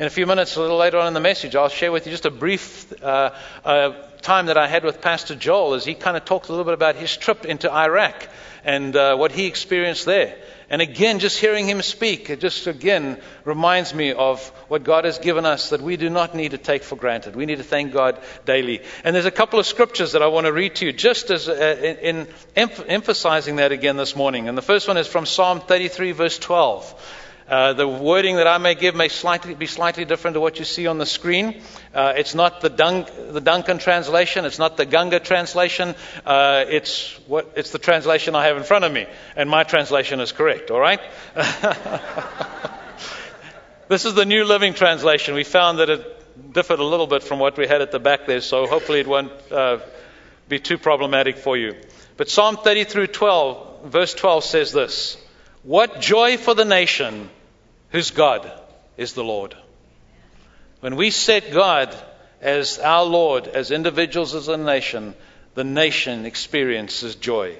in a few minutes, a little later on in the message, I'll share with you just a brief uh, uh, time that I had with Pastor Joel as he kind of talked a little bit about his trip into Iraq and uh, what he experienced there. And again, just hearing him speak, it just again reminds me of what God has given us that we do not need to take for granted. We need to thank God daily. And there's a couple of scriptures that I want to read to you just as uh, in, in emphasizing that again this morning. And the first one is from Psalm 33, verse 12. Uh, the wording that I may give may slightly, be slightly different to what you see on the screen. Uh, it's not the, Dun- the, Duncan translation. It's not the Gunga translation. Uh, it's, what, it's the translation I have in front of me. And my translation is correct, all right? this is the New Living Translation. We found that it differed a little bit from what we had at the back there, so hopefully it won't uh, be too problematic for you. But Psalm 30 through 12, verse 12 says this What joy for the nation! Whose God is the Lord. When we set God as our Lord, as individuals, as a nation, the nation experiences joy.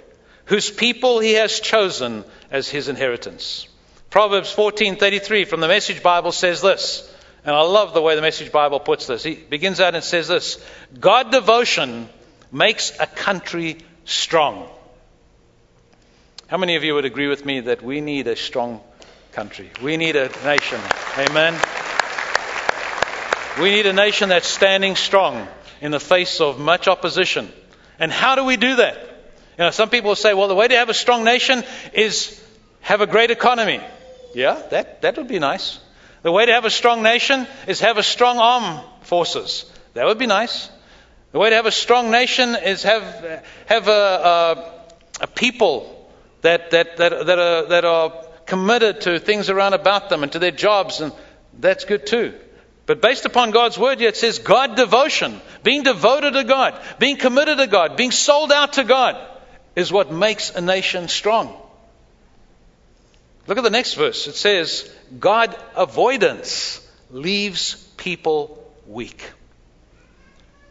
Whose people he has chosen as his inheritance. Proverbs 14:33 from the Message Bible says this, and I love the way the Message Bible puts this. He begins out and says this: God devotion makes a country strong. How many of you would agree with me that we need a strong country. We need a nation. Amen. We need a nation that's standing strong in the face of much opposition. And how do we do that? You know, some people say, well, the way to have a strong nation is have a great economy. Yeah, that, that would be nice. The way to have a strong nation is have a strong armed forces. That would be nice. The way to have a strong nation is have, have a, a, a people that, that, that, that, are, that are committed to things around about them and to their jobs, and that's good too. But based upon God's word, it says God devotion, being devoted to God, being committed to God, being sold out to God, is what makes a nation strong. Look at the next verse. It says, God avoidance leaves people weak.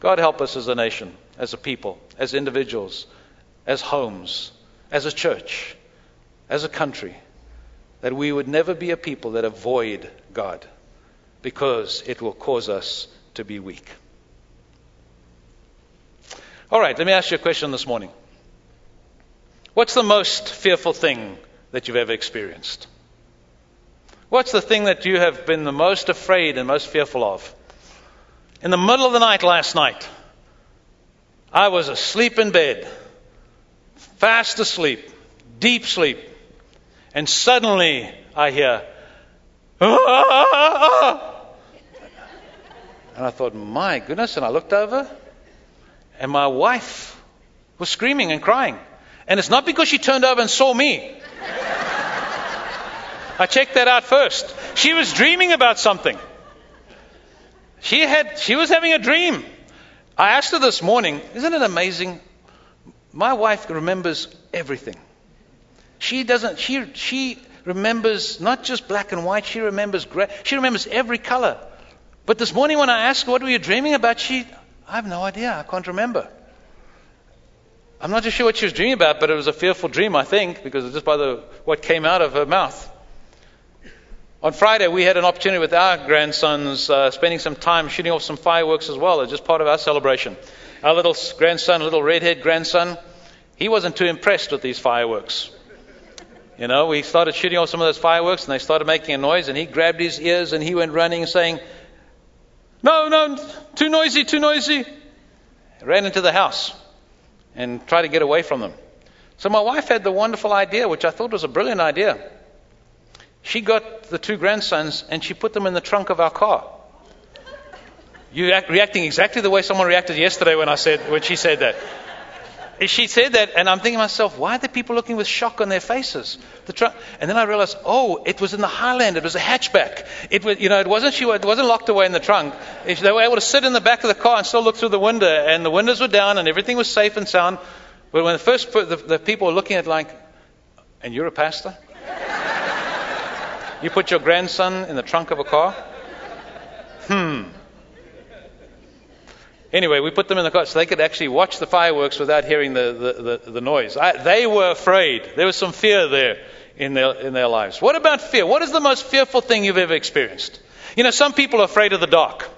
God help us as a nation, as a people, as individuals, as homes, as a church, as a country that we would never be a people that avoid God because it will cause us to be weak. All right, let me ask you a question this morning. What's the most fearful thing that you've ever experienced? What's the thing that you have been the most afraid and most fearful of? In the middle of the night last night, I was asleep in bed, fast asleep, deep sleep. And suddenly I hear, ah, ah, ah, ah! and I thought, my goodness. And I looked over, and my wife was screaming and crying. And it's not because she turned over and saw me. I checked that out first. She was dreaming about something. She had she was having a dream. I asked her this morning, isn't it amazing? My wife remembers everything. She doesn't, she, she remembers not just black and white, she remembers gray, she remembers every color. But this morning when I asked her, what were you dreaming about? She, I have no idea. I can't remember. I'm not just sure what she was dreaming about, but it was a fearful dream, I think, because just by the, what came out of her mouth. On Friday, we had an opportunity with our grandsons uh, spending some time shooting off some fireworks as well, as just part of our celebration. Our little grandson, little redhead grandson, he wasn't too impressed with these fireworks. You know, we started shooting off some of those fireworks and they started making a noise and he grabbed his ears and he went running saying, No, no, too noisy, too noisy. ran into the house and tried to get away from them. So my wife had the wonderful idea, which I thought was a brilliant idea. She got the two grandsons and she put them in the trunk of our car. You're reacting exactly the way someone reacted yesterday when I said when she said that she said that, and I'm thinking to myself, why are the people looking with shock on their faces? The tr- and then I realized, oh, it was in the Highland. It was a hatchback. It was, you know, it wasn't she, it wasn't locked away in the trunk. They were able to sit in the back of the car and still look through the window, and the windows were down, and everything was safe and sound. But when the first the, the people were looking at like, and you're a pastor? you put your grandson in the trunk of a car? Hmm. Anyway, we put them in the car so they could actually watch the fireworks without hearing the, the, the, the noise. I, they were afraid. There was some fear there in their, in their lives. What about fear? What is the most fearful thing you've ever experienced? You know, some people are afraid of the dark.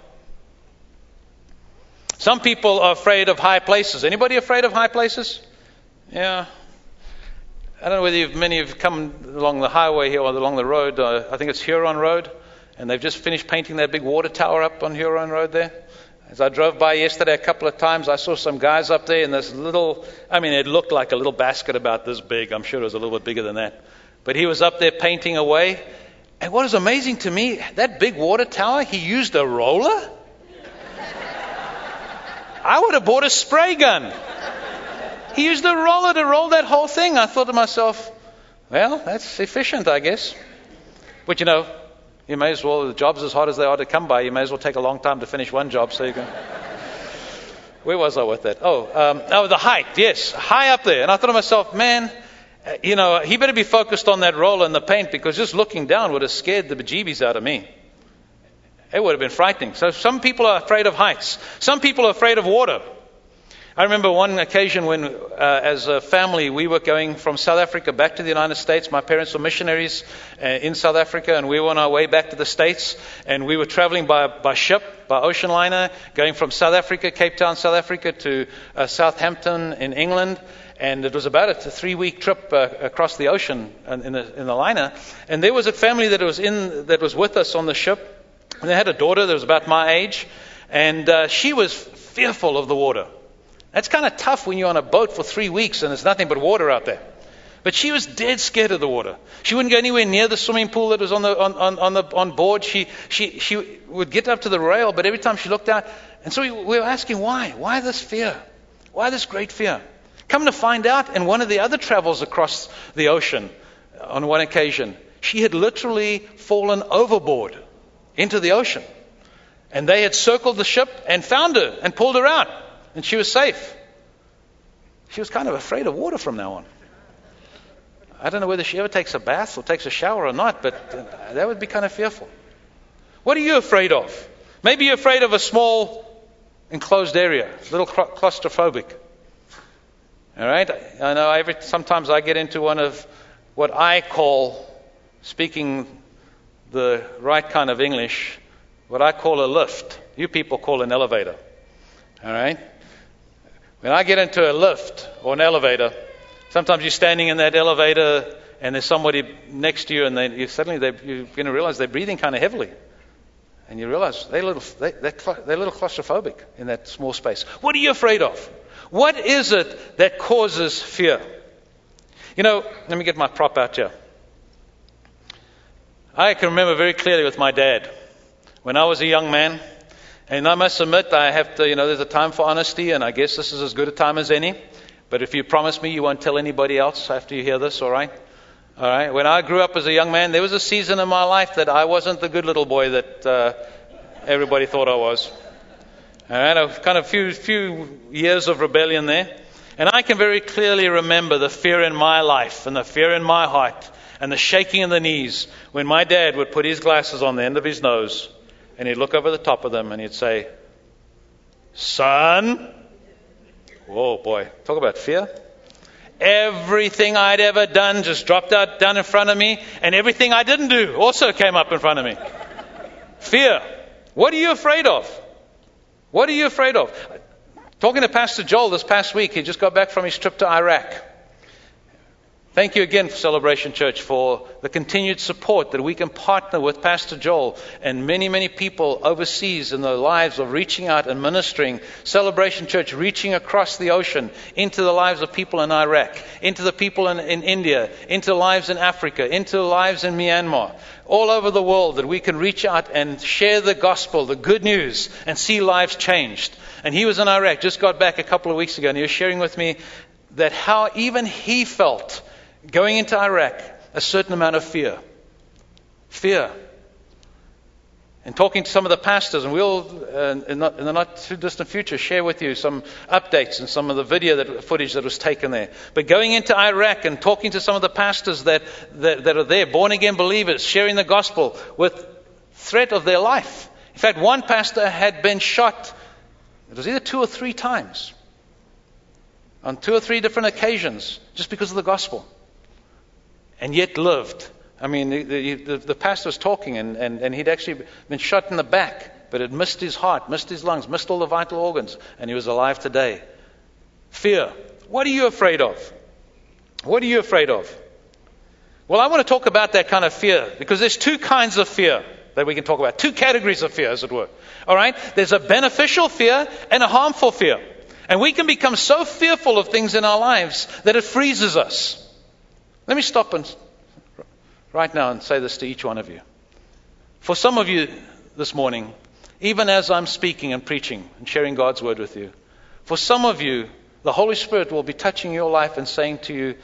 Some people are afraid of high places. Anybody afraid of high places? Yeah. I don't know whether many have come along the highway here or along the road. Uh, I think it's Huron Road, and they've just finished painting that big water tower up on Huron Road there. As I drove by yesterday a couple of times, I saw some guys up there in this little, I mean, it looked like a little basket about this big. I'm sure it was a little bit bigger than that. But he was up there painting away. And what is amazing to me, that big water tower, he used a roller? I would have bought a spray gun. He used a roller to roll that whole thing. I thought to myself, well, that's efficient, I guess. But you know, you may as well, the jobs as hard as they are to come by, you may as well take a long time to finish one job so you can. Where was I with that? Oh, um, oh, the height, yes, high up there. And I thought to myself, man, you know, he better be focused on that roller and the paint because just looking down would have scared the bejeebies out of me. It would have been frightening. So some people are afraid of heights. Some people are afraid of water. I remember one occasion when, uh, as a family, we were going from South Africa back to the United States. My parents were missionaries uh, in South Africa, and we were on our way back to the States. And we were traveling by, by ship, by ocean liner, going from South Africa, Cape Town, South Africa, to uh, Southampton in England. And it was about a three week trip uh, across the ocean in the, in the liner. And there was a family that was, in, that was with us on the ship. And they had a daughter that was about my age. And uh, she was fearful of the water. That's kind of tough when you're on a boat for three weeks and there's nothing but water out there. But she was dead scared of the water. She wouldn't go anywhere near the swimming pool that was on, the, on, on, on, the, on board. She, she, she would get up to the rail, but every time she looked out, and so we, we were asking why? Why this fear? Why this great fear? Come to find out, in one of the other travels across the ocean, uh, on one occasion, she had literally fallen overboard into the ocean. And they had circled the ship and found her and pulled her out and she was safe. She was kind of afraid of water from now on. I don't know whether she ever takes a bath or takes a shower or not, but uh, that would be kind of fearful. What are you afraid of? Maybe you're afraid of a small enclosed area, a little claustrophobic. All right? I know every, sometimes I get into one of what I call, speaking the right kind of English, what I call a lift. You people call an elevator. All right? When I get into a lift or an elevator, sometimes you're standing in that elevator and there's somebody next to you, and they, you suddenly they, you're going to realize they're breathing kind of heavily. And you realize they're, a little, they, they're, they're a little claustrophobic in that small space. What are you afraid of? What is it that causes fear? You know, let me get my prop out here. I can remember very clearly with my dad. When I was a young man, and I must admit, I have to, you know, there's a time for honesty, and I guess this is as good a time as any. But if you promise me you won't tell anybody else after you hear this, all right? All right. When I grew up as a young man, there was a season in my life that I wasn't the good little boy that uh, everybody thought I was. All right. A kind of few few years of rebellion there, and I can very clearly remember the fear in my life and the fear in my heart and the shaking in the knees when my dad would put his glasses on the end of his nose and he'd look over the top of them and he'd say, Son. Whoa, boy. Talk about fear. Everything I'd ever done just dropped out down in front of me, and everything I didn't do also came up in front of me. Fear. What are you afraid of? What are you afraid of? Talking to Pastor Joel this past week, he just got back from his trip to Iraq. Thank you again, Celebration Church, for the continued support that we can partner with Pastor Joel and many, many people overseas in the lives of reaching out and ministering. Celebration Church reaching across the ocean into the lives of people in Iraq, into the people in, in India, into lives in Africa, into lives in Myanmar, all over the world that we can reach out and share the gospel, the good news, and see lives changed. And he was in Iraq, just got back a couple of weeks ago, and he was sharing with me that how even he felt going into Iraq, a certain amount of fear. Fear. And talking to some of the pastors, and we'll, uh, in, the, in, the, not too distant future, share with you some updates and some of the video that, footage that was taken there. But going into Iraq and talking to some of the pastors that, that, that are there, born again believers, sharing the gospel with threat of their life. In fact, one pastor had been shot, it was either two or three times, on two or three different occasions, just because of the gospel and yet lived I mean, the, the, the pastor was talking, and, and, and he'd actually been shot in the back, but it missed his heart, missed his lungs, missed all the vital organs, and he was alive today. Fear. What are you afraid of? What are you afraid of? Well, I want to talk about that kind of fear because there's two kinds of fear that we can talk about. Two categories of fear, as it were. All right? There's a beneficial fear and a harmful fear. And we can become so fearful of things in our lives that it freezes us. Let me stop and right now and say this to each one of you. For some of you this morning, even as I'm speaking and preaching and sharing God's word with you, for some of you, the Holy Spirit will be touching your life and saying to you,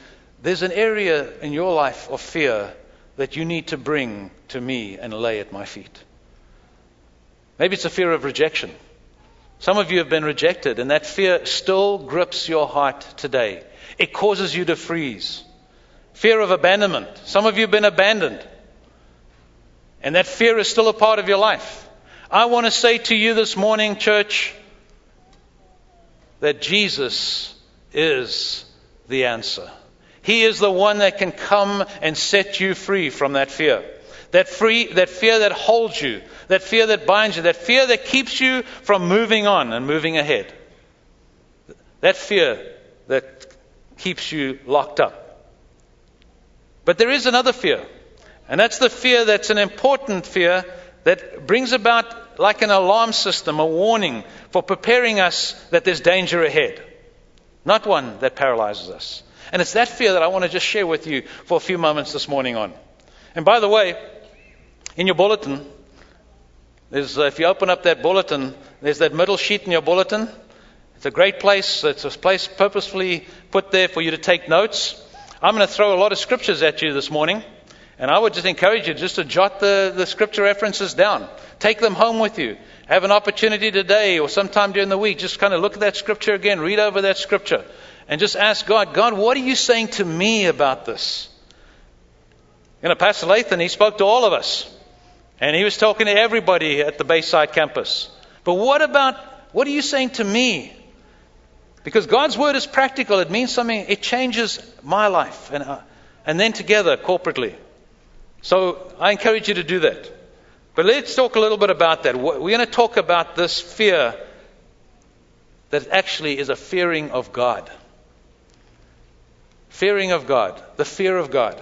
There's an area in your life of fear that you need to bring to me and lay at my feet. Maybe it's a fear of rejection. Some of you have been rejected, and that fear still grips your heart today. It causes you to freeze. Fear of abandonment. Some of you have been abandoned, and that fear is still a part of your life. I want to say to you this morning, church, that Jesus is the answer. He is the one that can come and set you free from that fear. That free, that fear that holds you, that fear that binds you, that fear that keeps you from moving on and moving ahead. That fear that keeps you locked up. But there is another fear, and that's the fear that's an important fear that brings about like an alarm system, a warning for preparing us that there's danger ahead. Not one that paralyzes us. And it's that fear that I want to just share with you for a few moments this morning on. And by the way, in your bulletin, there's, uh, if you open up that bulletin, there's that middle sheet in your bulletin. It's a great place. It's a place purposefully put there for you to take notes. I'm going to throw a lot of scriptures at you this morning. And I would just encourage you just to jot the, the scripture references down. Take them home with you. Have an opportunity today or sometime during the week. Just kind of look at that scripture again. Read over that scripture and just ask God, God, what are you saying to me about this? You know, Pastor Lathan, he spoke to all of us. And he was talking to everybody at the Bayside campus. But what about, what are you saying to me? Because God's word is practical. It means something, it changes my life. And, uh, and then together, corporately. So I encourage you to do that. But let's talk a little bit about that. We're going to talk about this fear that actually is a fearing of God. Fearing of God, the fear of God.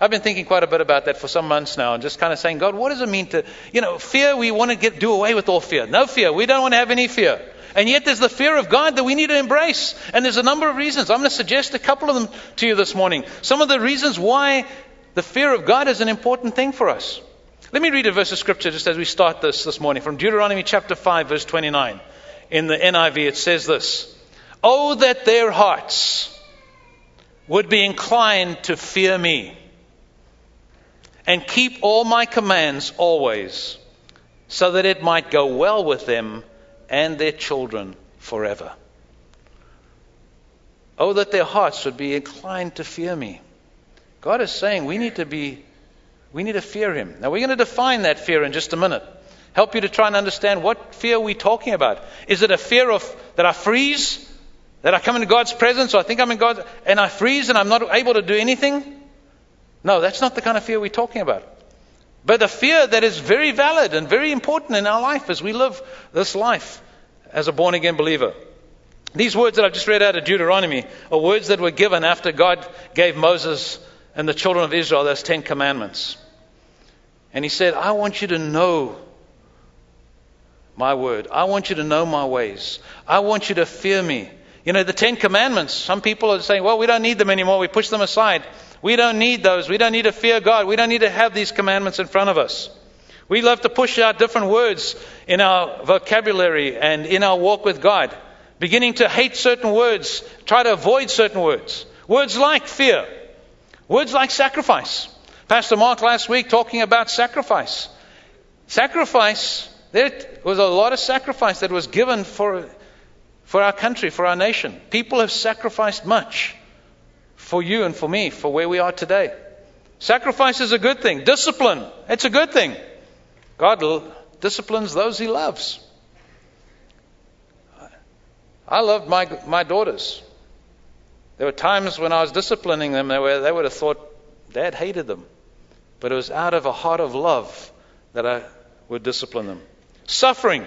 I've been thinking quite a bit about that for some months now and just kind of saying, God, what does it mean to, you know, fear, we want to get, do away with all fear. No fear. We don't want to have any fear. And yet there's the fear of God that we need to embrace. And there's a number of reasons. I'm going to suggest a couple of them to you this morning. Some of the reasons why the fear of God is an important thing for us. Let me read a verse of scripture just as we start this this morning from Deuteronomy chapter 5 verse 29. In the NIV it says this, Oh that their hearts would be inclined to fear me and keep all my commands always, so that it might go well with them and their children forever. Oh, that their hearts would be inclined to fear me. God is saying we need to be, we need to fear Him. Now, we're going to define that fear in just a minute. Help you to try and understand what fear we're talking about. Is it a fear of that I freeze that I come into God's presence, or I think I'm in God, and I freeze and I'm not able to do anything? No, that's not the kind of fear we're talking about. But a fear that is very valid and very important in our life as we live this life as a born again believer. These words that I've just read out of Deuteronomy are words that were given after God gave Moses and the children of Israel those Ten Commandments. And he said, I want you to know my word. I want you to know my ways. I want you to fear me. You know, the Ten Commandments, some people are saying, well, we don't need them anymore. We push them aside. We don't need those. We don't need to fear God. We don't need to have these commandments in front of us. We love to push out different words in our vocabulary and in our walk with God, beginning to hate certain words, try to avoid certain words. Words like fear, words like sacrifice. Pastor Mark last week talking about sacrifice. Sacrifice, there was a lot of sacrifice that was given for for our country, for our nation. People have sacrificed much for you and for me, for where we are today. Sacrifice is a good thing. Discipline, it's a good thing. God disciplines those he loves. I loved my, my daughters. There were times when I was disciplining them where they would have thought Dad hated them. but it was out of a heart of love that I would discipline them. Suffering.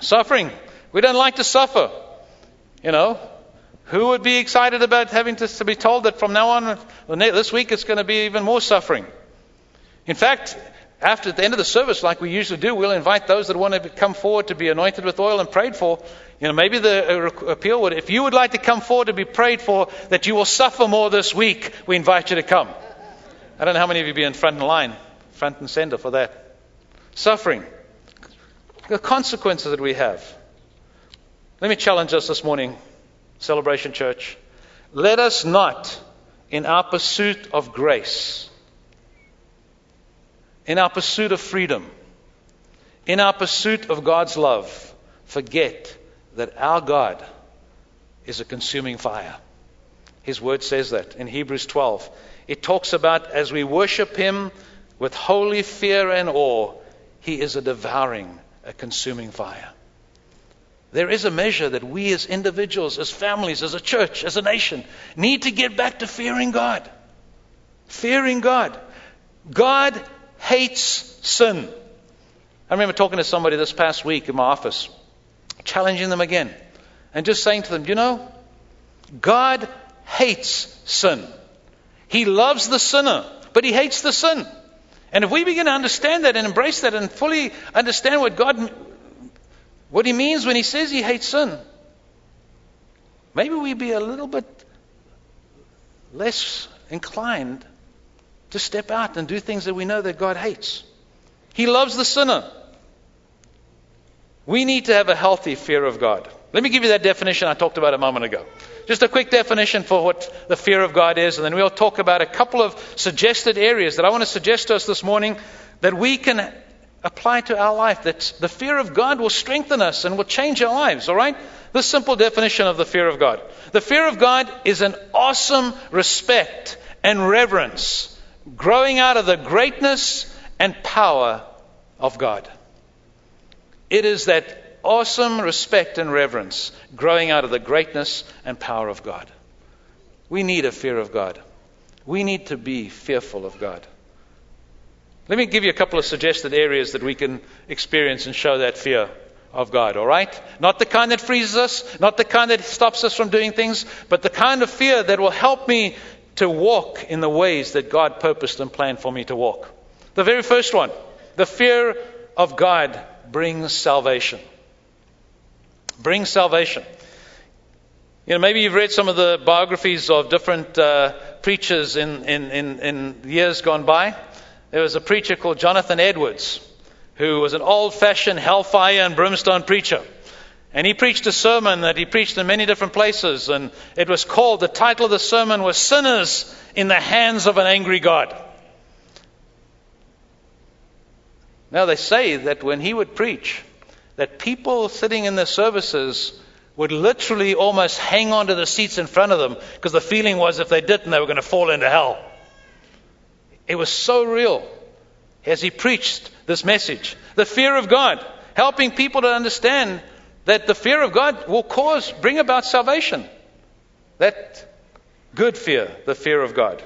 Suffering. We don't like to suffer. You know, who would be excited about having to, be told that from now on, this week, it's going to be even more suffering? In fact, after the end of the service, like we usually do, we'll invite those that want to come forward to be anointed with oil and prayed for. You know, maybe the uh, appeal would, if you would like to come forward to be prayed for, that you will suffer more this week, we invite you to come. I don't know how many of you be in front and line, front and center for that. Suffering. The consequences that we have. Let me challenge us this morning, Celebration Church. Let us not, in our pursuit of grace, in our pursuit of freedom, in our pursuit of God's love, forget that our God is a consuming fire. His word says that in Hebrews 12. It talks about as we worship Him with holy fear and awe, He is a devouring, a consuming fire. There is a measure that we as individuals, as families, as a church, as a nation, need to get back to fearing God. Fearing God. God hates sin. I remember talking to somebody this past week in my office, challenging them again, and just saying to them, you know, God hates sin. He loves the sinner, but he hates the sin. And if we begin to understand that and embrace that and fully understand what God what he means when he says he hates sin, maybe we'd be a little bit less inclined to step out and do things that we know that God hates. He loves the sinner. We need to have a healthy fear of God. Let me give you that definition I talked about a moment ago. Just a quick definition for what the fear of God is, and then we'll talk about a couple of suggested areas that I want to suggest to us this morning that we can apply to our life. That the fear of God will strengthen us and will change our lives, all right? This simple definition of the fear of God. The fear of God is an awesome respect and reverence growing out of the greatness and power of God. It is that awesome respect and reverence growing out of the greatness and power of God. We need a fear of God. We need to be fearful of God. Let me give you a couple of suggested areas that we can experience and show that fear of God, all right? Not the kind that freezes us, not the kind that stops us from doing things, but the kind of fear that will help me to walk in the ways that God purposed and planned for me to walk. The very first one, the fear of God brings salvation. Brings salvation. You know, maybe you've read some of the biographies of different uh, preachers in, in, in, in years gone by. There was a preacher called Jonathan Edwards, who was an old fashioned hellfire and brimstone preacher. And he preached a sermon that he preached in many different places, and it was called, the title of the sermon was Sinners in the Hands of an Angry God. Now, they say that when he would preach, that people sitting in the services would literally almost hang on to the seats in front of them because the feeling was if they didn't, they were going to fall into hell. It was so real as he preached this message. The fear of God, helping people to understand that the fear of God will cause, bring about salvation. That good fear, the fear of God.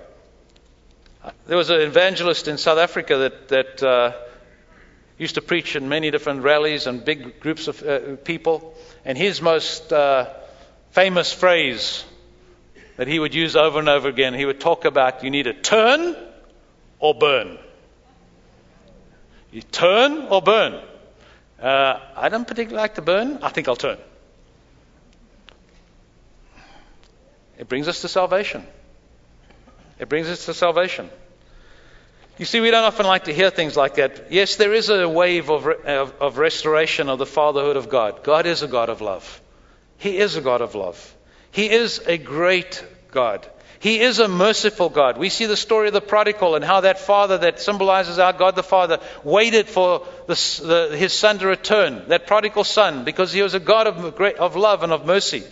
There was an evangelist in South Africa that, that uh, used to preach in many different rallies and big groups of uh, people. And his most uh, famous phrase that he would use over and over again, he would talk about you need to turn or burn. You turn or burn. Uh, I don't particularly like to burn. I think I'll turn. It brings us to salvation. It brings us to salvation. You see, we don't often like to hear things like that. Yes, there is a wave of, of, of restoration of the fatherhood of God. God is a God of love. He is a God of love. He is a great God. He is a merciful God. We see the story of the prodigal and how that father that symbolizes our God the Father waited for the, the, his son to return, that prodigal son, because he was a God of, of love and of mercy.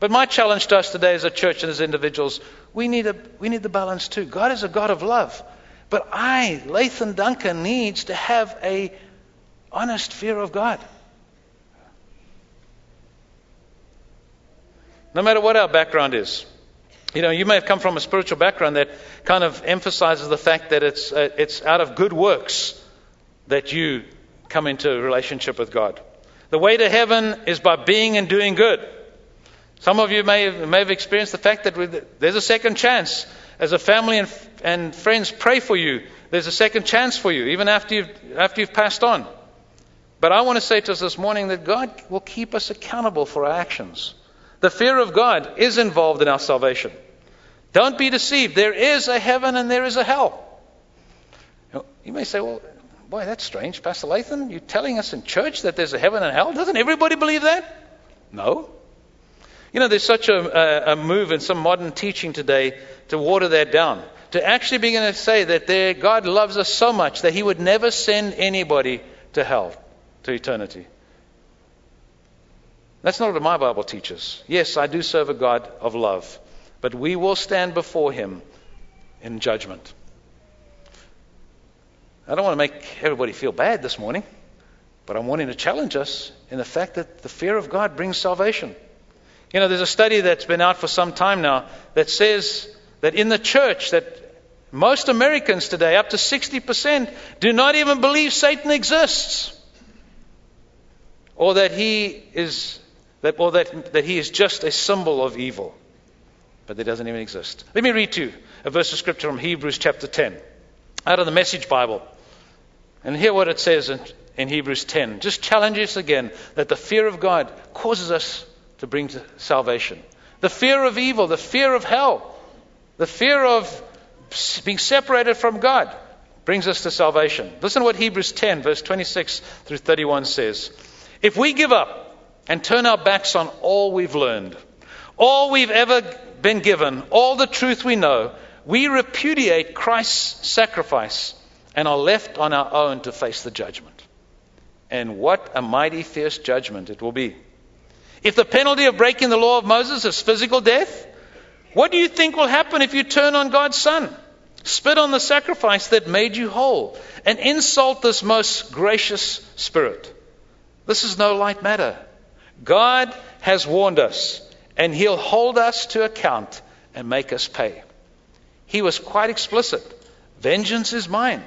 But my challenge to us today as a church and as individuals, we need, a, we need the balance too. God is a God of love. But I, Lathan Duncan, needs to have a honest fear of God. No matter what our background is, You know, you may have come from a spiritual background that kind of emphasizes the fact that it's, uh, it's out of good works that you come into a relationship with God. The way to heaven is by being and doing good. Some of you may have, may have experienced the fact that there's a second chance. As a family and, and friends pray for you, there's a second chance for you, even after you've, after you've passed on. But I want to say to us this morning that God will keep us accountable for our actions. The fear of God is involved in our salvation. Don't be deceived. There is a heaven and there is a hell. You may say, well, boy, that's strange. Pastor Lathan, you're telling us in church that there's a heaven and hell? Doesn't everybody believe that? No. You know, there's such a, a, a move in some modern teaching today to water that down. To actually begin to say that God loves us so much that He would never send anybody to hell, to eternity. That's not what my Bible teaches. Yes, I do serve a God of love, but we will stand before Him in judgment. I don't want to make everybody feel bad this morning, but I'm wanting to challenge us in the fact that the fear of God brings salvation. You know, there's a study that's been out for some time now that says that in the church that most Americans today, up to 60%, do not even believe Satan exists. Or that he is that, or that, that he is just a symbol of evil. But it doesn't even exist. Let me read to you a verse of scripture from Hebrews chapter 10, out of the Message Bible. And hear what it says in, in Hebrews 10. Just challenges again that the fear of God causes us to bring to salvation. The fear of evil, the fear of hell, the fear of being separated from God brings us to salvation. Listen to what Hebrews 10, verse 26 through 31 says. If we give up and turn our backs on all we've learned, all we've ever been given, all the truth we know, we repudiate Christ's sacrifice and are left on our own to face the judgment. And what a mighty fierce judgment it will be. If the penalty of breaking the law of Moses is physical death, what do you think will happen if you turn on God's Son? Spit on the sacrifice that made you whole and insult this most gracious Spirit. This is no light matter. God has warned us, and He'll hold us to account and make us pay. He was quite explicit Vengeance is mine,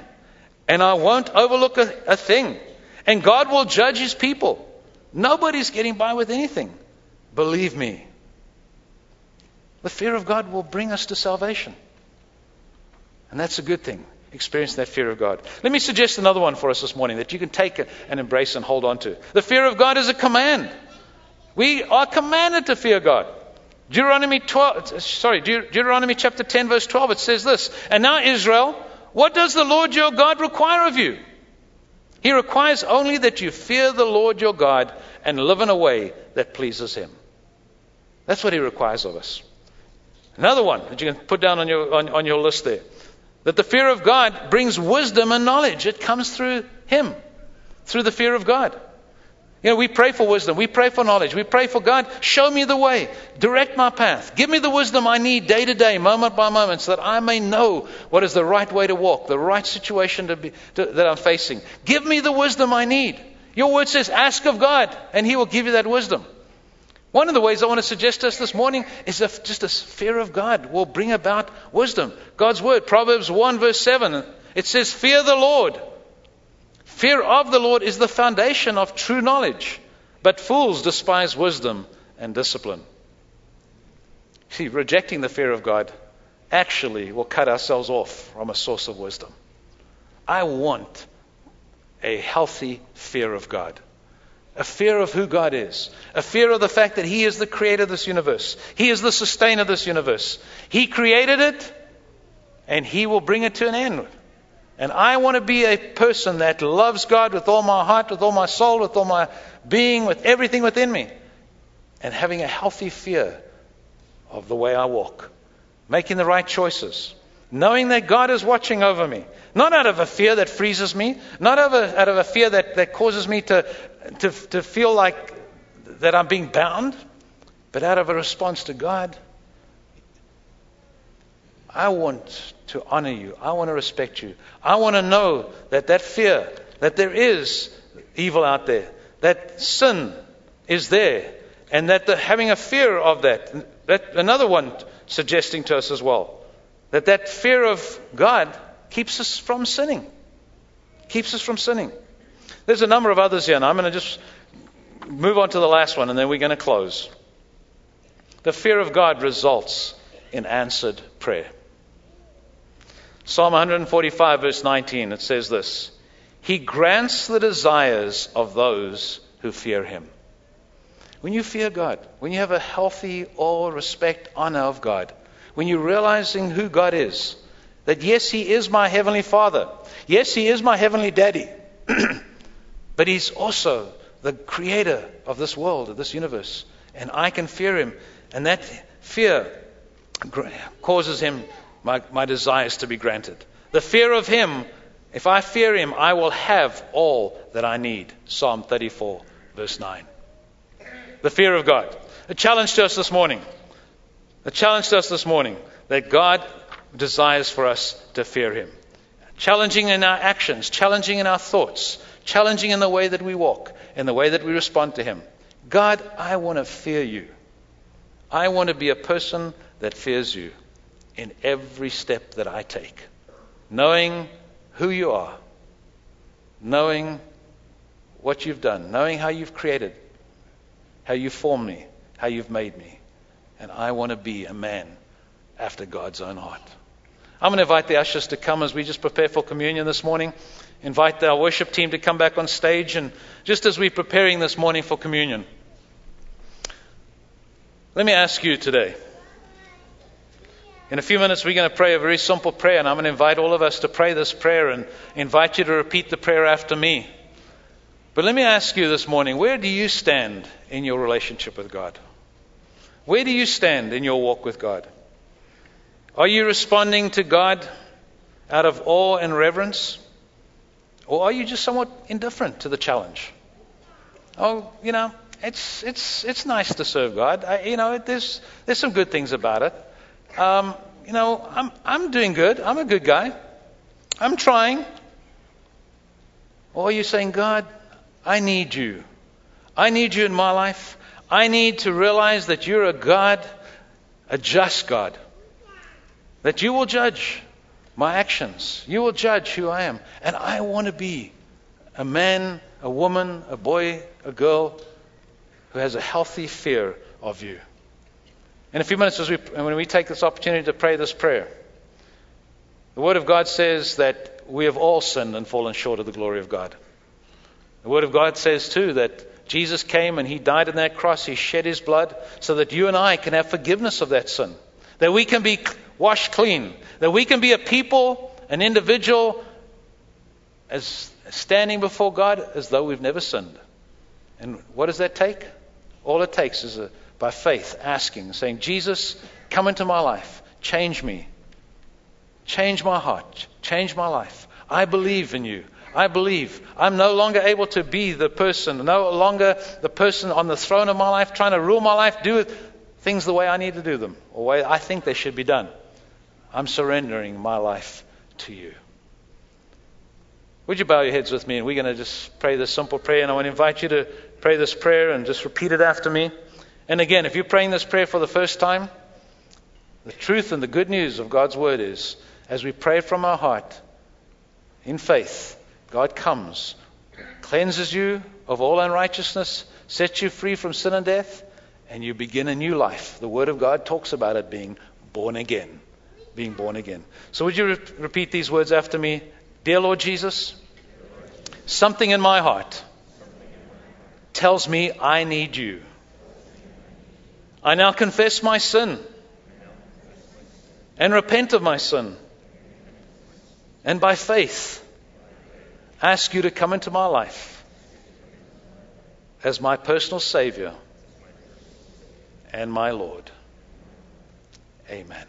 and I won't overlook a, a thing. And God will judge His people. Nobody's getting by with anything. Believe me. The fear of God will bring us to salvation. And that's a good thing, experience that fear of God. Let me suggest another one for us this morning that you can take and embrace and hold on to. The fear of God is a command. We are commanded to fear God. Deuteronomy 12, sorry, Deuteronomy chapter 10 verse 12, it says this, And now Israel, what does the Lord your God require of you? He requires only that you fear the Lord your God and live in a way that pleases him. That's what he requires of us. Another one that you can put down on your, on, on your list there. That the fear of God brings wisdom and knowledge. It comes through him, through the fear of God. You know, we pray for wisdom. We pray for knowledge. We pray for God, show me the way. Direct my path. Give me the wisdom I need day to day, moment by moment, so that I may know what is the right way to walk, the right situation to be, to, that I'm facing. Give me the wisdom I need. Your word says, ask of God, and He will give you that wisdom. One of the ways I want to suggest to us this morning is that just a fear of God will bring about wisdom. God's word, Proverbs 1, verse 7, it says, Fear the Lord Fear of the Lord is the foundation of true knowledge, but fools despise wisdom and discipline. See, rejecting the fear of God actually will cut ourselves off from a source of wisdom. I want a healthy fear of God. A fear of who God is. A fear of the fact that He is the creator of this universe. He is the sustainer of this universe. He created it, and He will bring it to an end. And I want to be a person that loves God with all my heart, with all my soul, with all my being, with everything within me. And having a healthy fear of the way I walk. Making the right choices. Knowing that God is watching over me. Not out of a fear that freezes me. Not out of a, out of a fear that, that causes me to, to, to feel like that I'm being bound. But out of a response to God. I want to honor you. I want to respect you. I want to know that that fear, that there is evil out there, that sin is there, And that the, having a fear of that, that, another one suggesting to us as well, that that fear of God keeps us from sinning. Keeps us from sinning. There's a number of others here, and I'm going to just move on to the last one, and then we're going to close. The fear of God results in answered prayer. Psalm 145, verse 19, it says this He grants the desires of those who fear Him. When you fear God, when you have a healthy awe, respect, honor of God, when you're realizing who God is, that yes, He is my Heavenly Father, yes, He is my Heavenly Daddy, but He's also the Creator of this world, of this universe, and I can fear Him, and that fear causes Him my, my desires to be granted. The fear of Him, if I fear Him, I will have all that I need. Psalm 34, verse 9. The fear of God. A challenge to us this morning. A challenge to us this morning that God desires for us to fear Him. Challenging in our actions, challenging in our thoughts, challenging in the way that we walk, in the way that we respond to Him. God, I want to fear you. I want to be a person that fears you in every step that I take, knowing who you are, knowing what you've done, knowing how you've created, how you formed me, how you've made me. And I want to be a man after God's own heart. I'm going to invite the ushers to come as we just prepare for communion this morning. Invite our worship team to come back on stage. And just as we're preparing this morning for communion, let me ask you today. In a few minutes, we're going to pray a very simple prayer, and I'm going to invite all of us to pray this prayer and invite you to repeat the prayer after me. But let me ask you this morning where do you stand in your relationship with God? Where do you stand in your walk with God? Are you responding to God out of awe and reverence? Or are you just somewhat indifferent to the challenge? Oh, you know, it's, it's, it's nice to serve God. I, you know, there's, there's some good things about it um, you know, I'm, I'm doing good. I'm a good guy. I'm trying. Or are you saying, God, I need you. I need you in my life. I need to realize that you're a God, a just God, that you will judge my actions. You will judge who I am. And I want to be a man, a woman, a boy, a girl who has a healthy fear of you. In a few minutes, as we, when we take this opportunity to pray this prayer, the Word of God says that we have all sinned and fallen short of the glory of God. The Word of God says, too, that Jesus came and He died on that cross. He shed His blood so that you and I can have forgiveness of that sin. That we can be washed clean. That we can be a people, an individual, as standing before God as though we've never sinned. And what does that take? All it takes is a by faith, asking, saying, Jesus, come into my life, change me, change my heart, change my life. I believe in you. I believe. I'm no longer able to be the person, no longer the person on the throne of my life, trying to rule my life, do things the way I need to do them, or the way I think they should be done. I'm surrendering my life to you. Would you bow your heads with me? And we're going to just pray this simple prayer. And I want to invite you to pray this prayer and just repeat it after me. And again, if you're praying this prayer for the first time, the truth and the good news of God's word is as we pray from our heart in faith, God comes, cleanses you of all unrighteousness, sets you free from sin and death, and you begin a new life. The word of God talks about it being born again. Being born again. So, would you re- repeat these words after me? Dear Lord Jesus, something in my heart tells me I need you. I now confess my sin and repent of my sin. And by faith, ask you to come into my life as my personal Savior and my Lord. Amen.